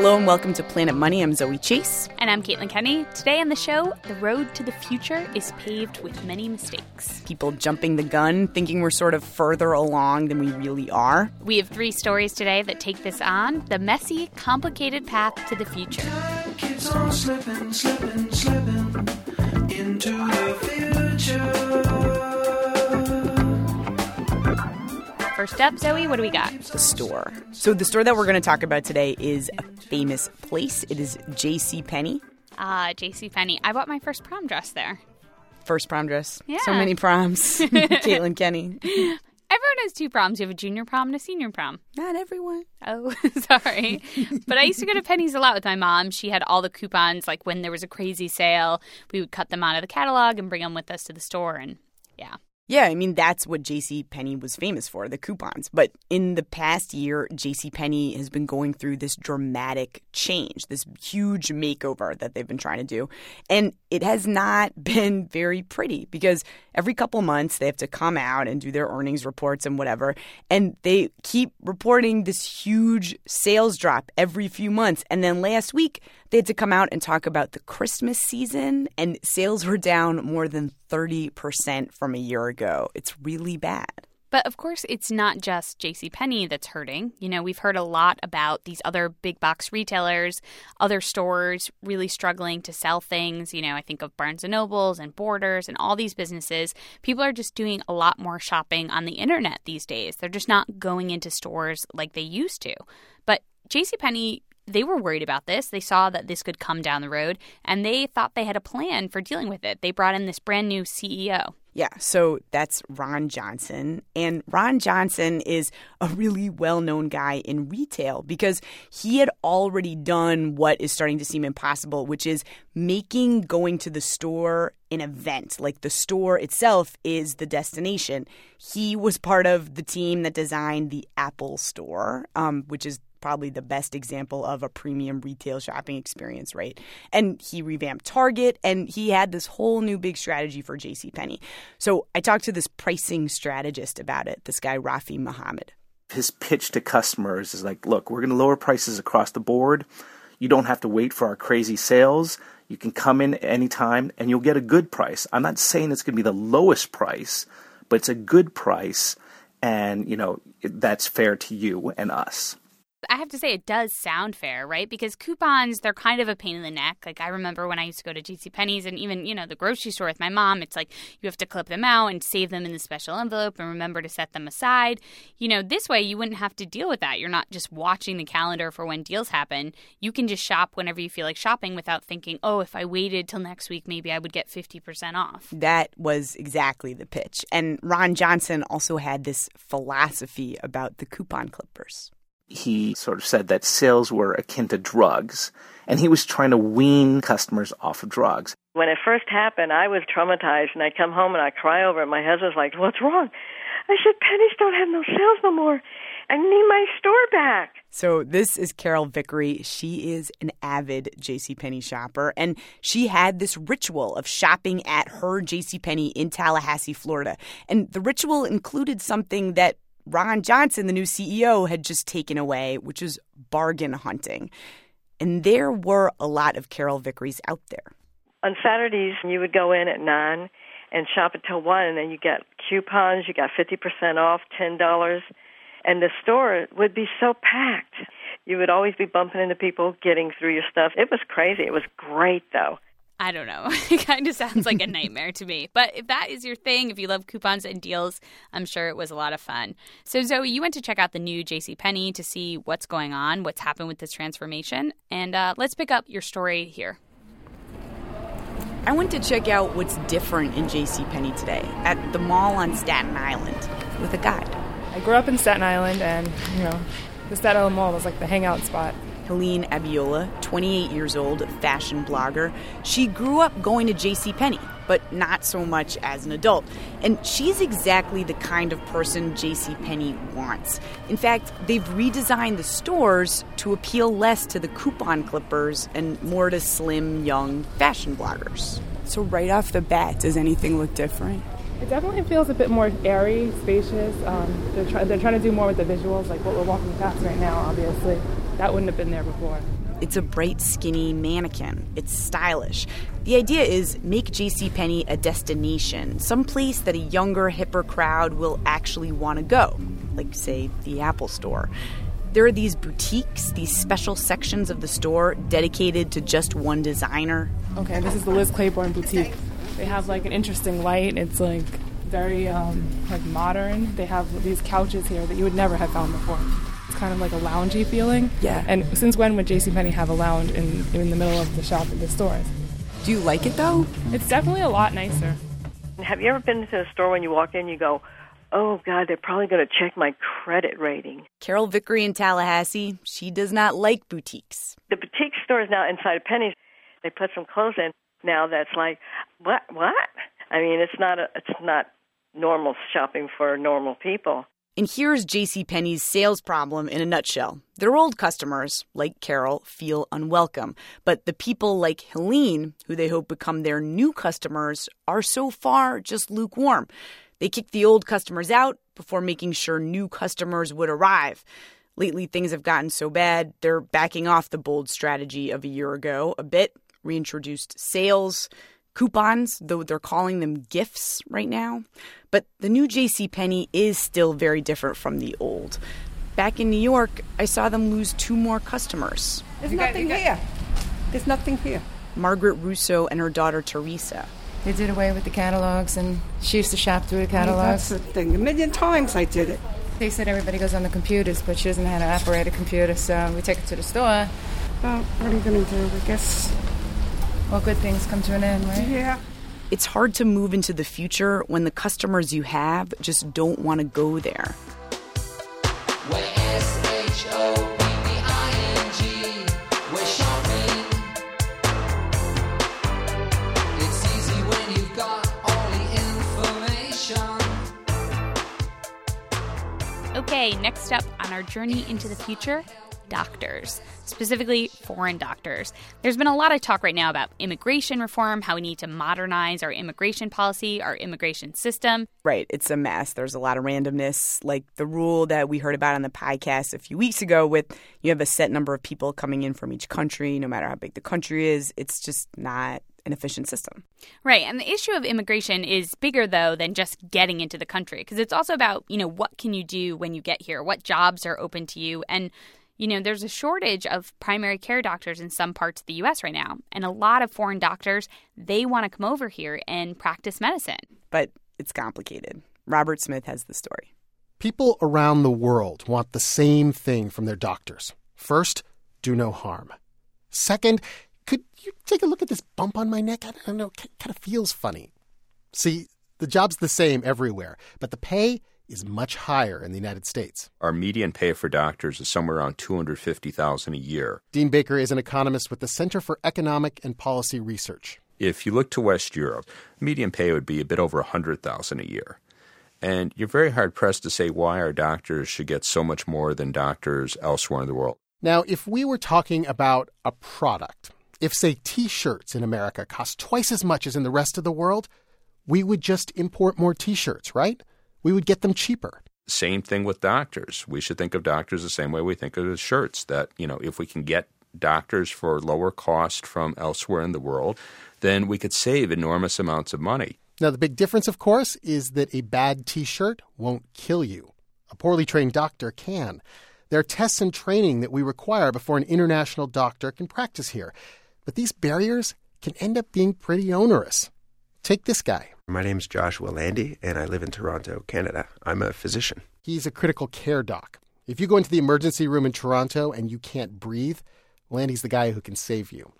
Hello and welcome to Planet Money. I'm Zoe Chase. And I'm Caitlin Kenney. Today on the show, the road to the future is paved with many mistakes. People jumping the gun, thinking we're sort of further along than we really are. We have three stories today that take this on the messy, complicated path to the future. Slipping, slipping, slipping First up, Zoe, what do we got? The store. So the store that we're going to talk about today is a famous place. It is J.C. Penney. Ah, uh, J.C. Penney. I bought my first prom dress there. First prom dress. Yeah. So many proms. Caitlin Kenney. Everyone has two proms. You have a junior prom and a senior prom. Not everyone. Oh, sorry. but I used to go to Penney's a lot with my mom. She had all the coupons. Like when there was a crazy sale, we would cut them out of the catalog and bring them with us to the store. And yeah. Yeah, I mean that's what J.C. Penney was famous for, the coupons. But in the past year, J.C. Penney has been going through this dramatic change, this huge makeover that they've been trying to do, and it has not been very pretty because every couple months they have to come out and do their earnings reports and whatever, and they keep reporting this huge sales drop every few months. And then last week they had to come out and talk about the Christmas season, and sales were down more than 30% from a year ago. It's really bad. But of course, it's not just JCPenney that's hurting. You know, we've heard a lot about these other big box retailers, other stores really struggling to sell things. You know, I think of Barnes and Nobles and Borders and all these businesses. People are just doing a lot more shopping on the internet these days. They're just not going into stores like they used to. But JCPenney they were worried about this. They saw that this could come down the road and they thought they had a plan for dealing with it. They brought in this brand new CEO. Yeah, so that's Ron Johnson. And Ron Johnson is a really well known guy in retail because he had already done what is starting to seem impossible, which is making going to the store an event. Like the store itself is the destination. He was part of the team that designed the Apple Store, um, which is probably the best example of a premium retail shopping experience, right? And he revamped Target and he had this whole new big strategy for JCPenney. So I talked to this pricing strategist about it, this guy Rafi Mohammed. His pitch to customers is like, look, we're going to lower prices across the board. You don't have to wait for our crazy sales. You can come in anytime and you'll get a good price. I'm not saying it's going to be the lowest price, but it's a good price and, you know, that's fair to you and us. I have to say it does sound fair, right? Because coupons, they're kind of a pain in the neck. Like I remember when I used to go to JC Penney's and even, you know, the grocery store with my mom, it's like you have to clip them out and save them in the special envelope and remember to set them aside. You know, this way you wouldn't have to deal with that. You're not just watching the calendar for when deals happen. You can just shop whenever you feel like shopping without thinking, "Oh, if I waited till next week, maybe I would get 50% off." That was exactly the pitch. And Ron Johnson also had this philosophy about the coupon clippers he sort of said that sales were akin to drugs, and he was trying to wean customers off of drugs. When it first happened, I was traumatized, and I come home and I cry over it. My husband's like, "What's wrong?" I said, "Penney's don't have no sales no more. I need my store back." So this is Carol Vickery. She is an avid JCPenney shopper and she had this ritual of shopping at her JCPenney in Tallahassee, Florida. And the ritual included something that Ron Johnson, the new CEO, had just taken away, which is bargain hunting. And there were a lot of Carol Vickery's out there. On Saturdays, you would go in at 9 and shop until 1, and you get coupons, you got 50% off, $10, and the store would be so packed. You would always be bumping into people getting through your stuff. It was crazy. It was great, though. I don't know. It kind of sounds like a nightmare to me. But if that is your thing, if you love coupons and deals, I'm sure it was a lot of fun. So, Zoe, you went to check out the new J.C. Penney to see what's going on, what's happened with this transformation. And uh, let's pick up your story here. I went to check out what's different in J.C. Penney today at the mall on Staten Island with a guide. I grew up in Staten Island, and, you know, the Staten Island Mall was like the hangout spot. Helene Abiola, 28 years old, fashion blogger. She grew up going to J.C. Penney, but not so much as an adult. And she's exactly the kind of person J.C. Penney wants. In fact, they've redesigned the stores to appeal less to the coupon clippers and more to slim, young fashion bloggers. So, right off the bat, does anything look different? It definitely feels a bit more airy, spacious. Um, they're, try- they're trying to do more with the visuals, like what we're walking past right now, obviously. That wouldn't have been there before. It's a bright, skinny mannequin. It's stylish. The idea is make JCPenney a destination, some place that a younger, hipper crowd will actually want to go, like, say, the Apple Store. There are these boutiques, these special sections of the store dedicated to just one designer. Okay, this is the Liz Claiborne boutique. They have like an interesting light. It's like very um, like modern. They have these couches here that you would never have found before. It's kind of like a loungy feeling. Yeah. And since when would JCPenney have a lounge in, in the middle of the shop at the stores? Do you like it though? It's definitely a lot nicer. Have you ever been to a store when you walk in, you go, oh, God, they're probably going to check my credit rating? Carol Vickery in Tallahassee, she does not like boutiques. The boutique store is now inside of Penney's, they put some clothes in now that's like, what, what? I mean, it's not, a, it's not normal shopping for normal people. And here's JCPenney's sales problem in a nutshell. Their old customers, like Carol, feel unwelcome. But the people like Helene, who they hope become their new customers, are so far just lukewarm. They kicked the old customers out before making sure new customers would arrive. Lately, things have gotten so bad, they're backing off the bold strategy of a year ago a bit, reintroduced sales, coupons, though they're calling them gifts right now. But the new JCPenney is still very different from the old. Back in New York, I saw them lose two more customers. There's nothing here. There's nothing here. Margaret Russo and her daughter Teresa. They did away with the catalogs, and she used to shop through the catalogs. That's the thing. A million times I did it. They said everybody goes on the computers, but she doesn't know how to operate a computer, so we take it to the store. Well, what are you going to do? I guess. All good things come to an end, right? Yeah. It's hard to move into the future when the customers you have just don't want to go there. Okay, next up on our journey into the future doctors, specifically foreign doctors. There's been a lot of talk right now about immigration reform, how we need to modernize our immigration policy, our immigration system. Right, it's a mess. There's a lot of randomness, like the rule that we heard about on the podcast a few weeks ago with you have a set number of people coming in from each country, no matter how big the country is. It's just not an efficient system. Right. And the issue of immigration is bigger though than just getting into the country because it's also about, you know, what can you do when you get here? What jobs are open to you? And you know, there's a shortage of primary care doctors in some parts of the US right now. And a lot of foreign doctors, they want to come over here and practice medicine. But it's complicated. Robert Smith has the story. People around the world want the same thing from their doctors. First, do no harm. Second, could you take a look at this bump on my neck? I don't know, it kind of feels funny. See, the job's the same everywhere, but the pay is much higher in the United States. Our median pay for doctors is somewhere around 250,000 a year. Dean Baker is an economist with the Center for Economic and Policy Research. If you look to West Europe, median pay would be a bit over 100,000 a year. And you're very hard pressed to say why our doctors should get so much more than doctors elsewhere in the world. Now, if we were talking about a product, if, say, t shirts in America cost twice as much as in the rest of the world, we would just import more t shirts, right? We would get them cheaper. Same thing with doctors. We should think of doctors the same way we think of shirts. That, you know, if we can get doctors for lower cost from elsewhere in the world, then we could save enormous amounts of money. Now, the big difference, of course, is that a bad t shirt won't kill you. A poorly trained doctor can. There are tests and training that we require before an international doctor can practice here. But these barriers can end up being pretty onerous. Take this guy. My name's Joshua Landy, and I live in Toronto, Canada. I'm a physician. He's a critical care doc. If you go into the emergency room in Toronto and you can't breathe, Landy's the guy who can save you.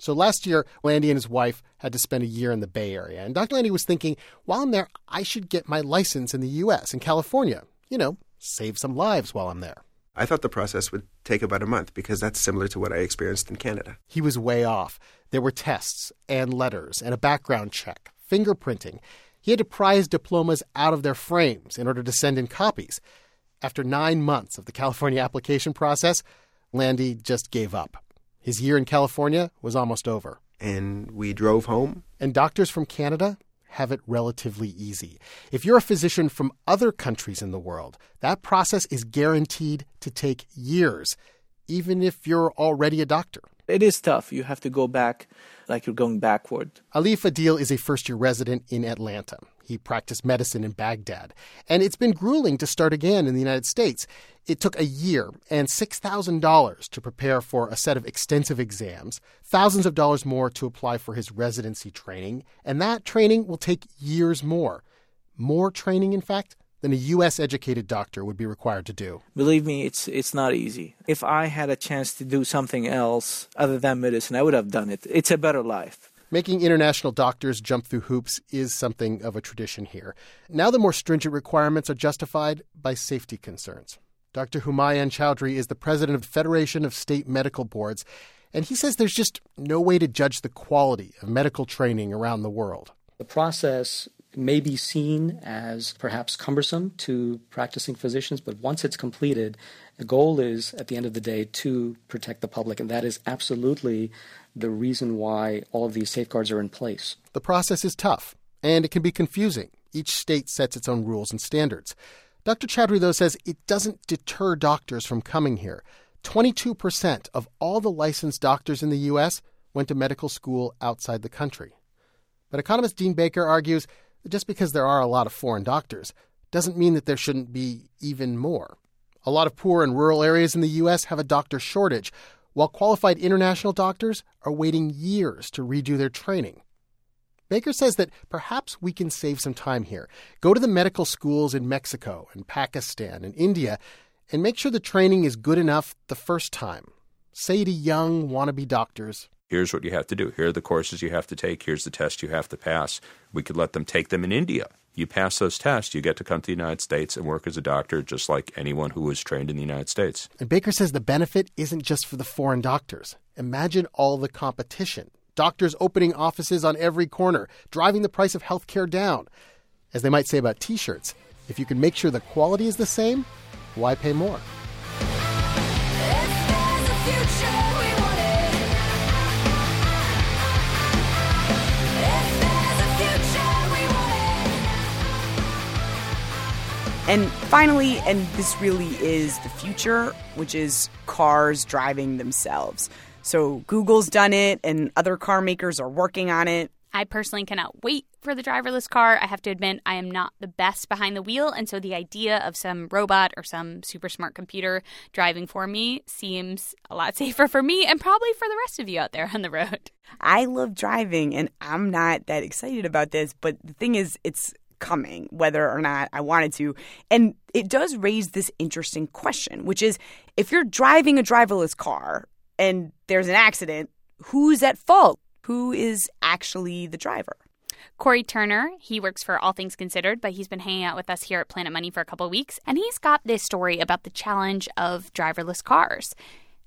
So last year, Landy and his wife had to spend a year in the Bay Area. And Dr. Landy was thinking, while I'm there, I should get my license in the U.S., in California. You know, save some lives while I'm there. I thought the process would take about a month because that's similar to what I experienced in Canada. He was way off. There were tests and letters and a background check, fingerprinting. He had to pry his diplomas out of their frames in order to send in copies. After nine months of the California application process, Landy just gave up. His year in California was almost over. And we drove home. And doctors from Canada have it relatively easy. If you're a physician from other countries in the world, that process is guaranteed to take years, even if you're already a doctor. It is tough. You have to go back like you're going backward. Alif Adil is a first year resident in Atlanta. He practiced medicine in Baghdad. And it's been grueling to start again in the United States. It took a year and $6,000 to prepare for a set of extensive exams, thousands of dollars more to apply for his residency training, and that training will take years more. More training, in fact, than a U.S. educated doctor would be required to do. Believe me, it's it's not easy. If I had a chance to do something else other than medicine, I would have done it. It's a better life. Making international doctors jump through hoops is something of a tradition here. Now the more stringent requirements are justified by safety concerns. Dr. Humayun Chaudhry is the president of the Federation of State Medical Boards, and he says there's just no way to judge the quality of medical training around the world. The process may be seen as perhaps cumbersome to practicing physicians, but once it's completed, the goal is, at the end of the day, to protect the public, and that is absolutely the reason why all of these safeguards are in place. The process is tough, and it can be confusing. Each state sets its own rules and standards. Dr. Chaudhry, though, says it doesn't deter doctors from coming here. 22% of all the licensed doctors in the U.S. went to medical school outside the country. But economist Dean Baker argues that just because there are a lot of foreign doctors doesn't mean that there shouldn't be even more. A lot of poor and rural areas in the U.S. have a doctor shortage, while qualified international doctors are waiting years to redo their training. Baker says that perhaps we can save some time here. Go to the medical schools in Mexico and Pakistan and India and make sure the training is good enough the first time. Say to young wannabe doctors, Here's what you have to do. Here are the courses you have to take. Here's the test you have to pass. We could let them take them in India. You pass those tests, you get to come to the United States and work as a doctor just like anyone who was trained in the United States. And Baker says the benefit isn't just for the foreign doctors. Imagine all the competition. Doctors opening offices on every corner, driving the price of healthcare down. As they might say about t shirts, if you can make sure the quality is the same, why pay more? And finally, and this really is the future, which is cars driving themselves. So Google's done it, and other car makers are working on it. I personally cannot wait for the driverless car. I have to admit, I am not the best behind the wheel, and so the idea of some robot or some super smart computer driving for me seems a lot safer for me and probably for the rest of you out there on the road. I love driving, and I'm not that excited about this, but the thing is, it's coming, whether or not I wanted to. And it does raise this interesting question, which is if you're driving a driverless car and there's an accident, who's at fault? Who is actually the driver? Cory Turner, he works for All Things Considered, but he's been hanging out with us here at Planet Money for a couple of weeks, and he's got this story about the challenge of driverless cars.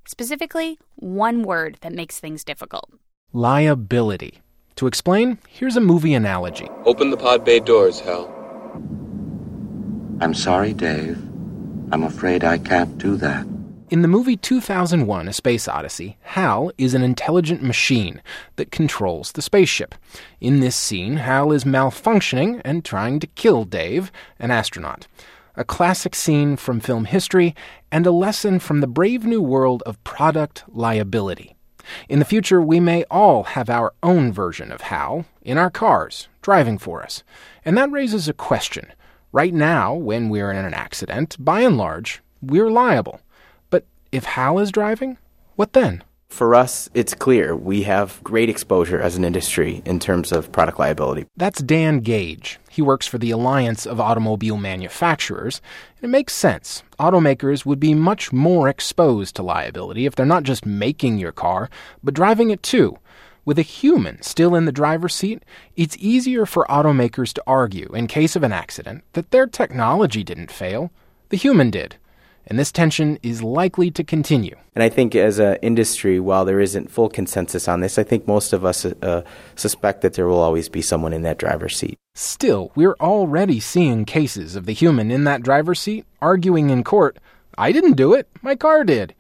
Specifically, one word that makes things difficult liability. To explain, here's a movie analogy. Open the pod bay doors, Hal. I'm sorry, Dave. I'm afraid I can't do that. In the movie 2001 A Space Odyssey, Hal is an intelligent machine that controls the spaceship. In this scene, Hal is malfunctioning and trying to kill Dave, an astronaut. A classic scene from film history and a lesson from the brave new world of product liability. In the future, we may all have our own version of Hal in our cars, driving for us. And that raises a question. Right now, when we're in an accident, by and large, we're liable. But if Hal is driving, what then? For us, it's clear we have great exposure as an industry in terms of product liability. That's Dan Gage. He works for the Alliance of Automobile Manufacturers. And it makes sense. Automakers would be much more exposed to liability if they're not just making your car, but driving it too. With a human still in the driver's seat, it's easier for automakers to argue, in case of an accident, that their technology didn't fail, the human did and this tension is likely to continue. And I think as an industry, while there isn't full consensus on this, I think most of us uh, suspect that there will always be someone in that driver's seat. Still, we're already seeing cases of the human in that driver's seat arguing in court, I didn't do it, my car did.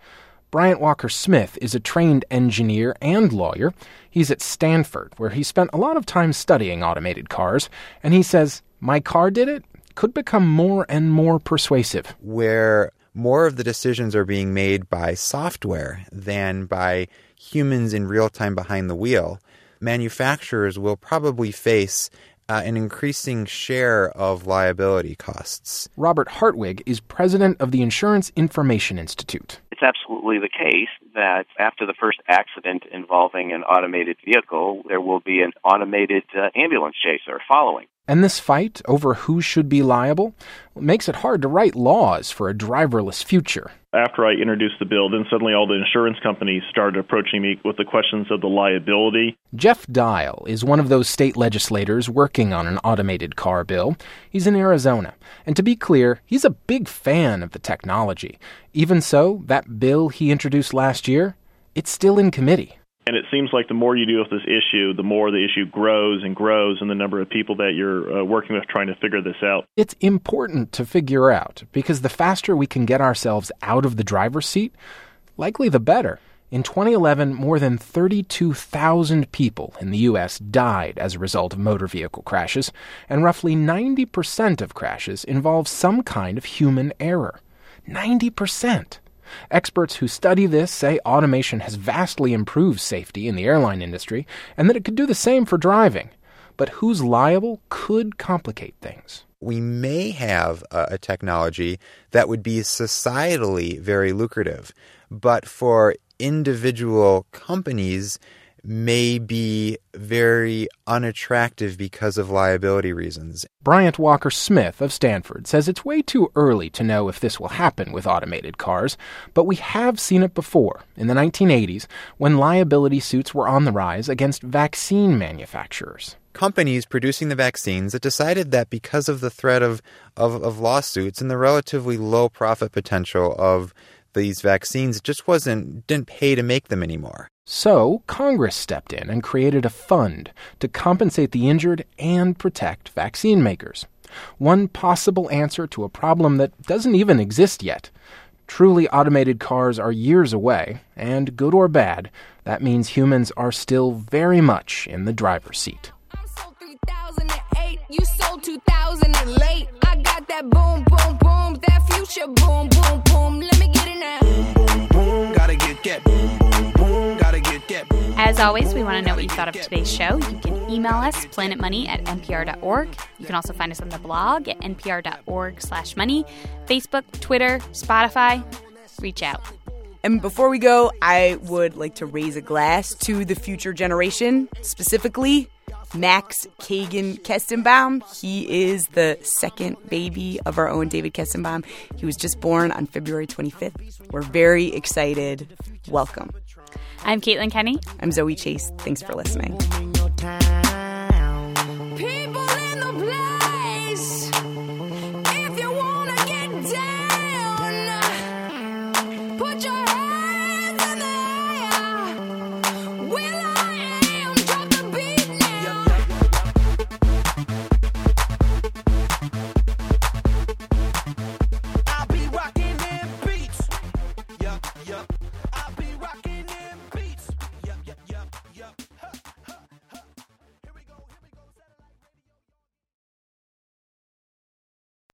Bryant Walker Smith is a trained engineer and lawyer. He's at Stanford, where he spent a lot of time studying automated cars, and he says, My car did it could become more and more persuasive. Where more of the decisions are being made by software than by humans in real time behind the wheel, manufacturers will probably face uh, an increasing share of liability costs. Robert Hartwig is president of the Insurance Information Institute. It's absolutely the case that after the first accident involving an automated vehicle, there will be an automated uh, ambulance chaser following. And this fight over who should be liable makes it hard to write laws for a driverless future. After I introduced the bill, then suddenly all the insurance companies started approaching me with the questions of the liability. Jeff Dial is one of those state legislators working on an automated car bill. He's in Arizona. And to be clear, he's a big fan of the technology. Even so, that bill he introduced last year, it's still in committee. And it seems like the more you deal with this issue, the more the issue grows and grows, and the number of people that you're uh, working with trying to figure this out. It's important to figure out because the faster we can get ourselves out of the driver's seat, likely the better. In 2011, more than 32,000 people in the U.S. died as a result of motor vehicle crashes, and roughly 90% of crashes involve some kind of human error. 90%. Experts who study this say automation has vastly improved safety in the airline industry and that it could do the same for driving. But who's liable could complicate things. We may have a, technology that would be societally very lucrative, but for individual companies, may be very unattractive because of liability reasons. Bryant Walker Smith of Stanford says it's way too early to know if this will happen with automated cars, but we have seen it before in the 1980s when liability suits were on the rise against vaccine manufacturers. Companies producing the vaccines that decided that because of the threat of, of, of lawsuits and the relatively low profit potential of these vaccines, it just wasn't didn't pay to make them anymore. So, Congress stepped in and created a fund to compensate the injured and protect vaccine makers. One possible answer to a problem that doesn't even exist yet. Truly automated cars are years away, and good or bad, that means humans are still very much in the driver's seat. You sold 2000 and late. I got that boom, boom, boom, that future boom, boom, boom. Let me get it now. Boom, boom, boom. Always, we want to know what you thought of today's show. You can email us, planetmoney at npr.org. You can also find us on the blog at npr.org slash money, Facebook, Twitter, Spotify. Reach out. And before we go, I would like to raise a glass to the future generation, specifically Max Kagan Kestenbaum. He is the second baby of our own David Kestenbaum. He was just born on February 25th. We're very excited. Welcome. I'm Caitlin Kenney. I'm Zoe Chase. Thanks for listening.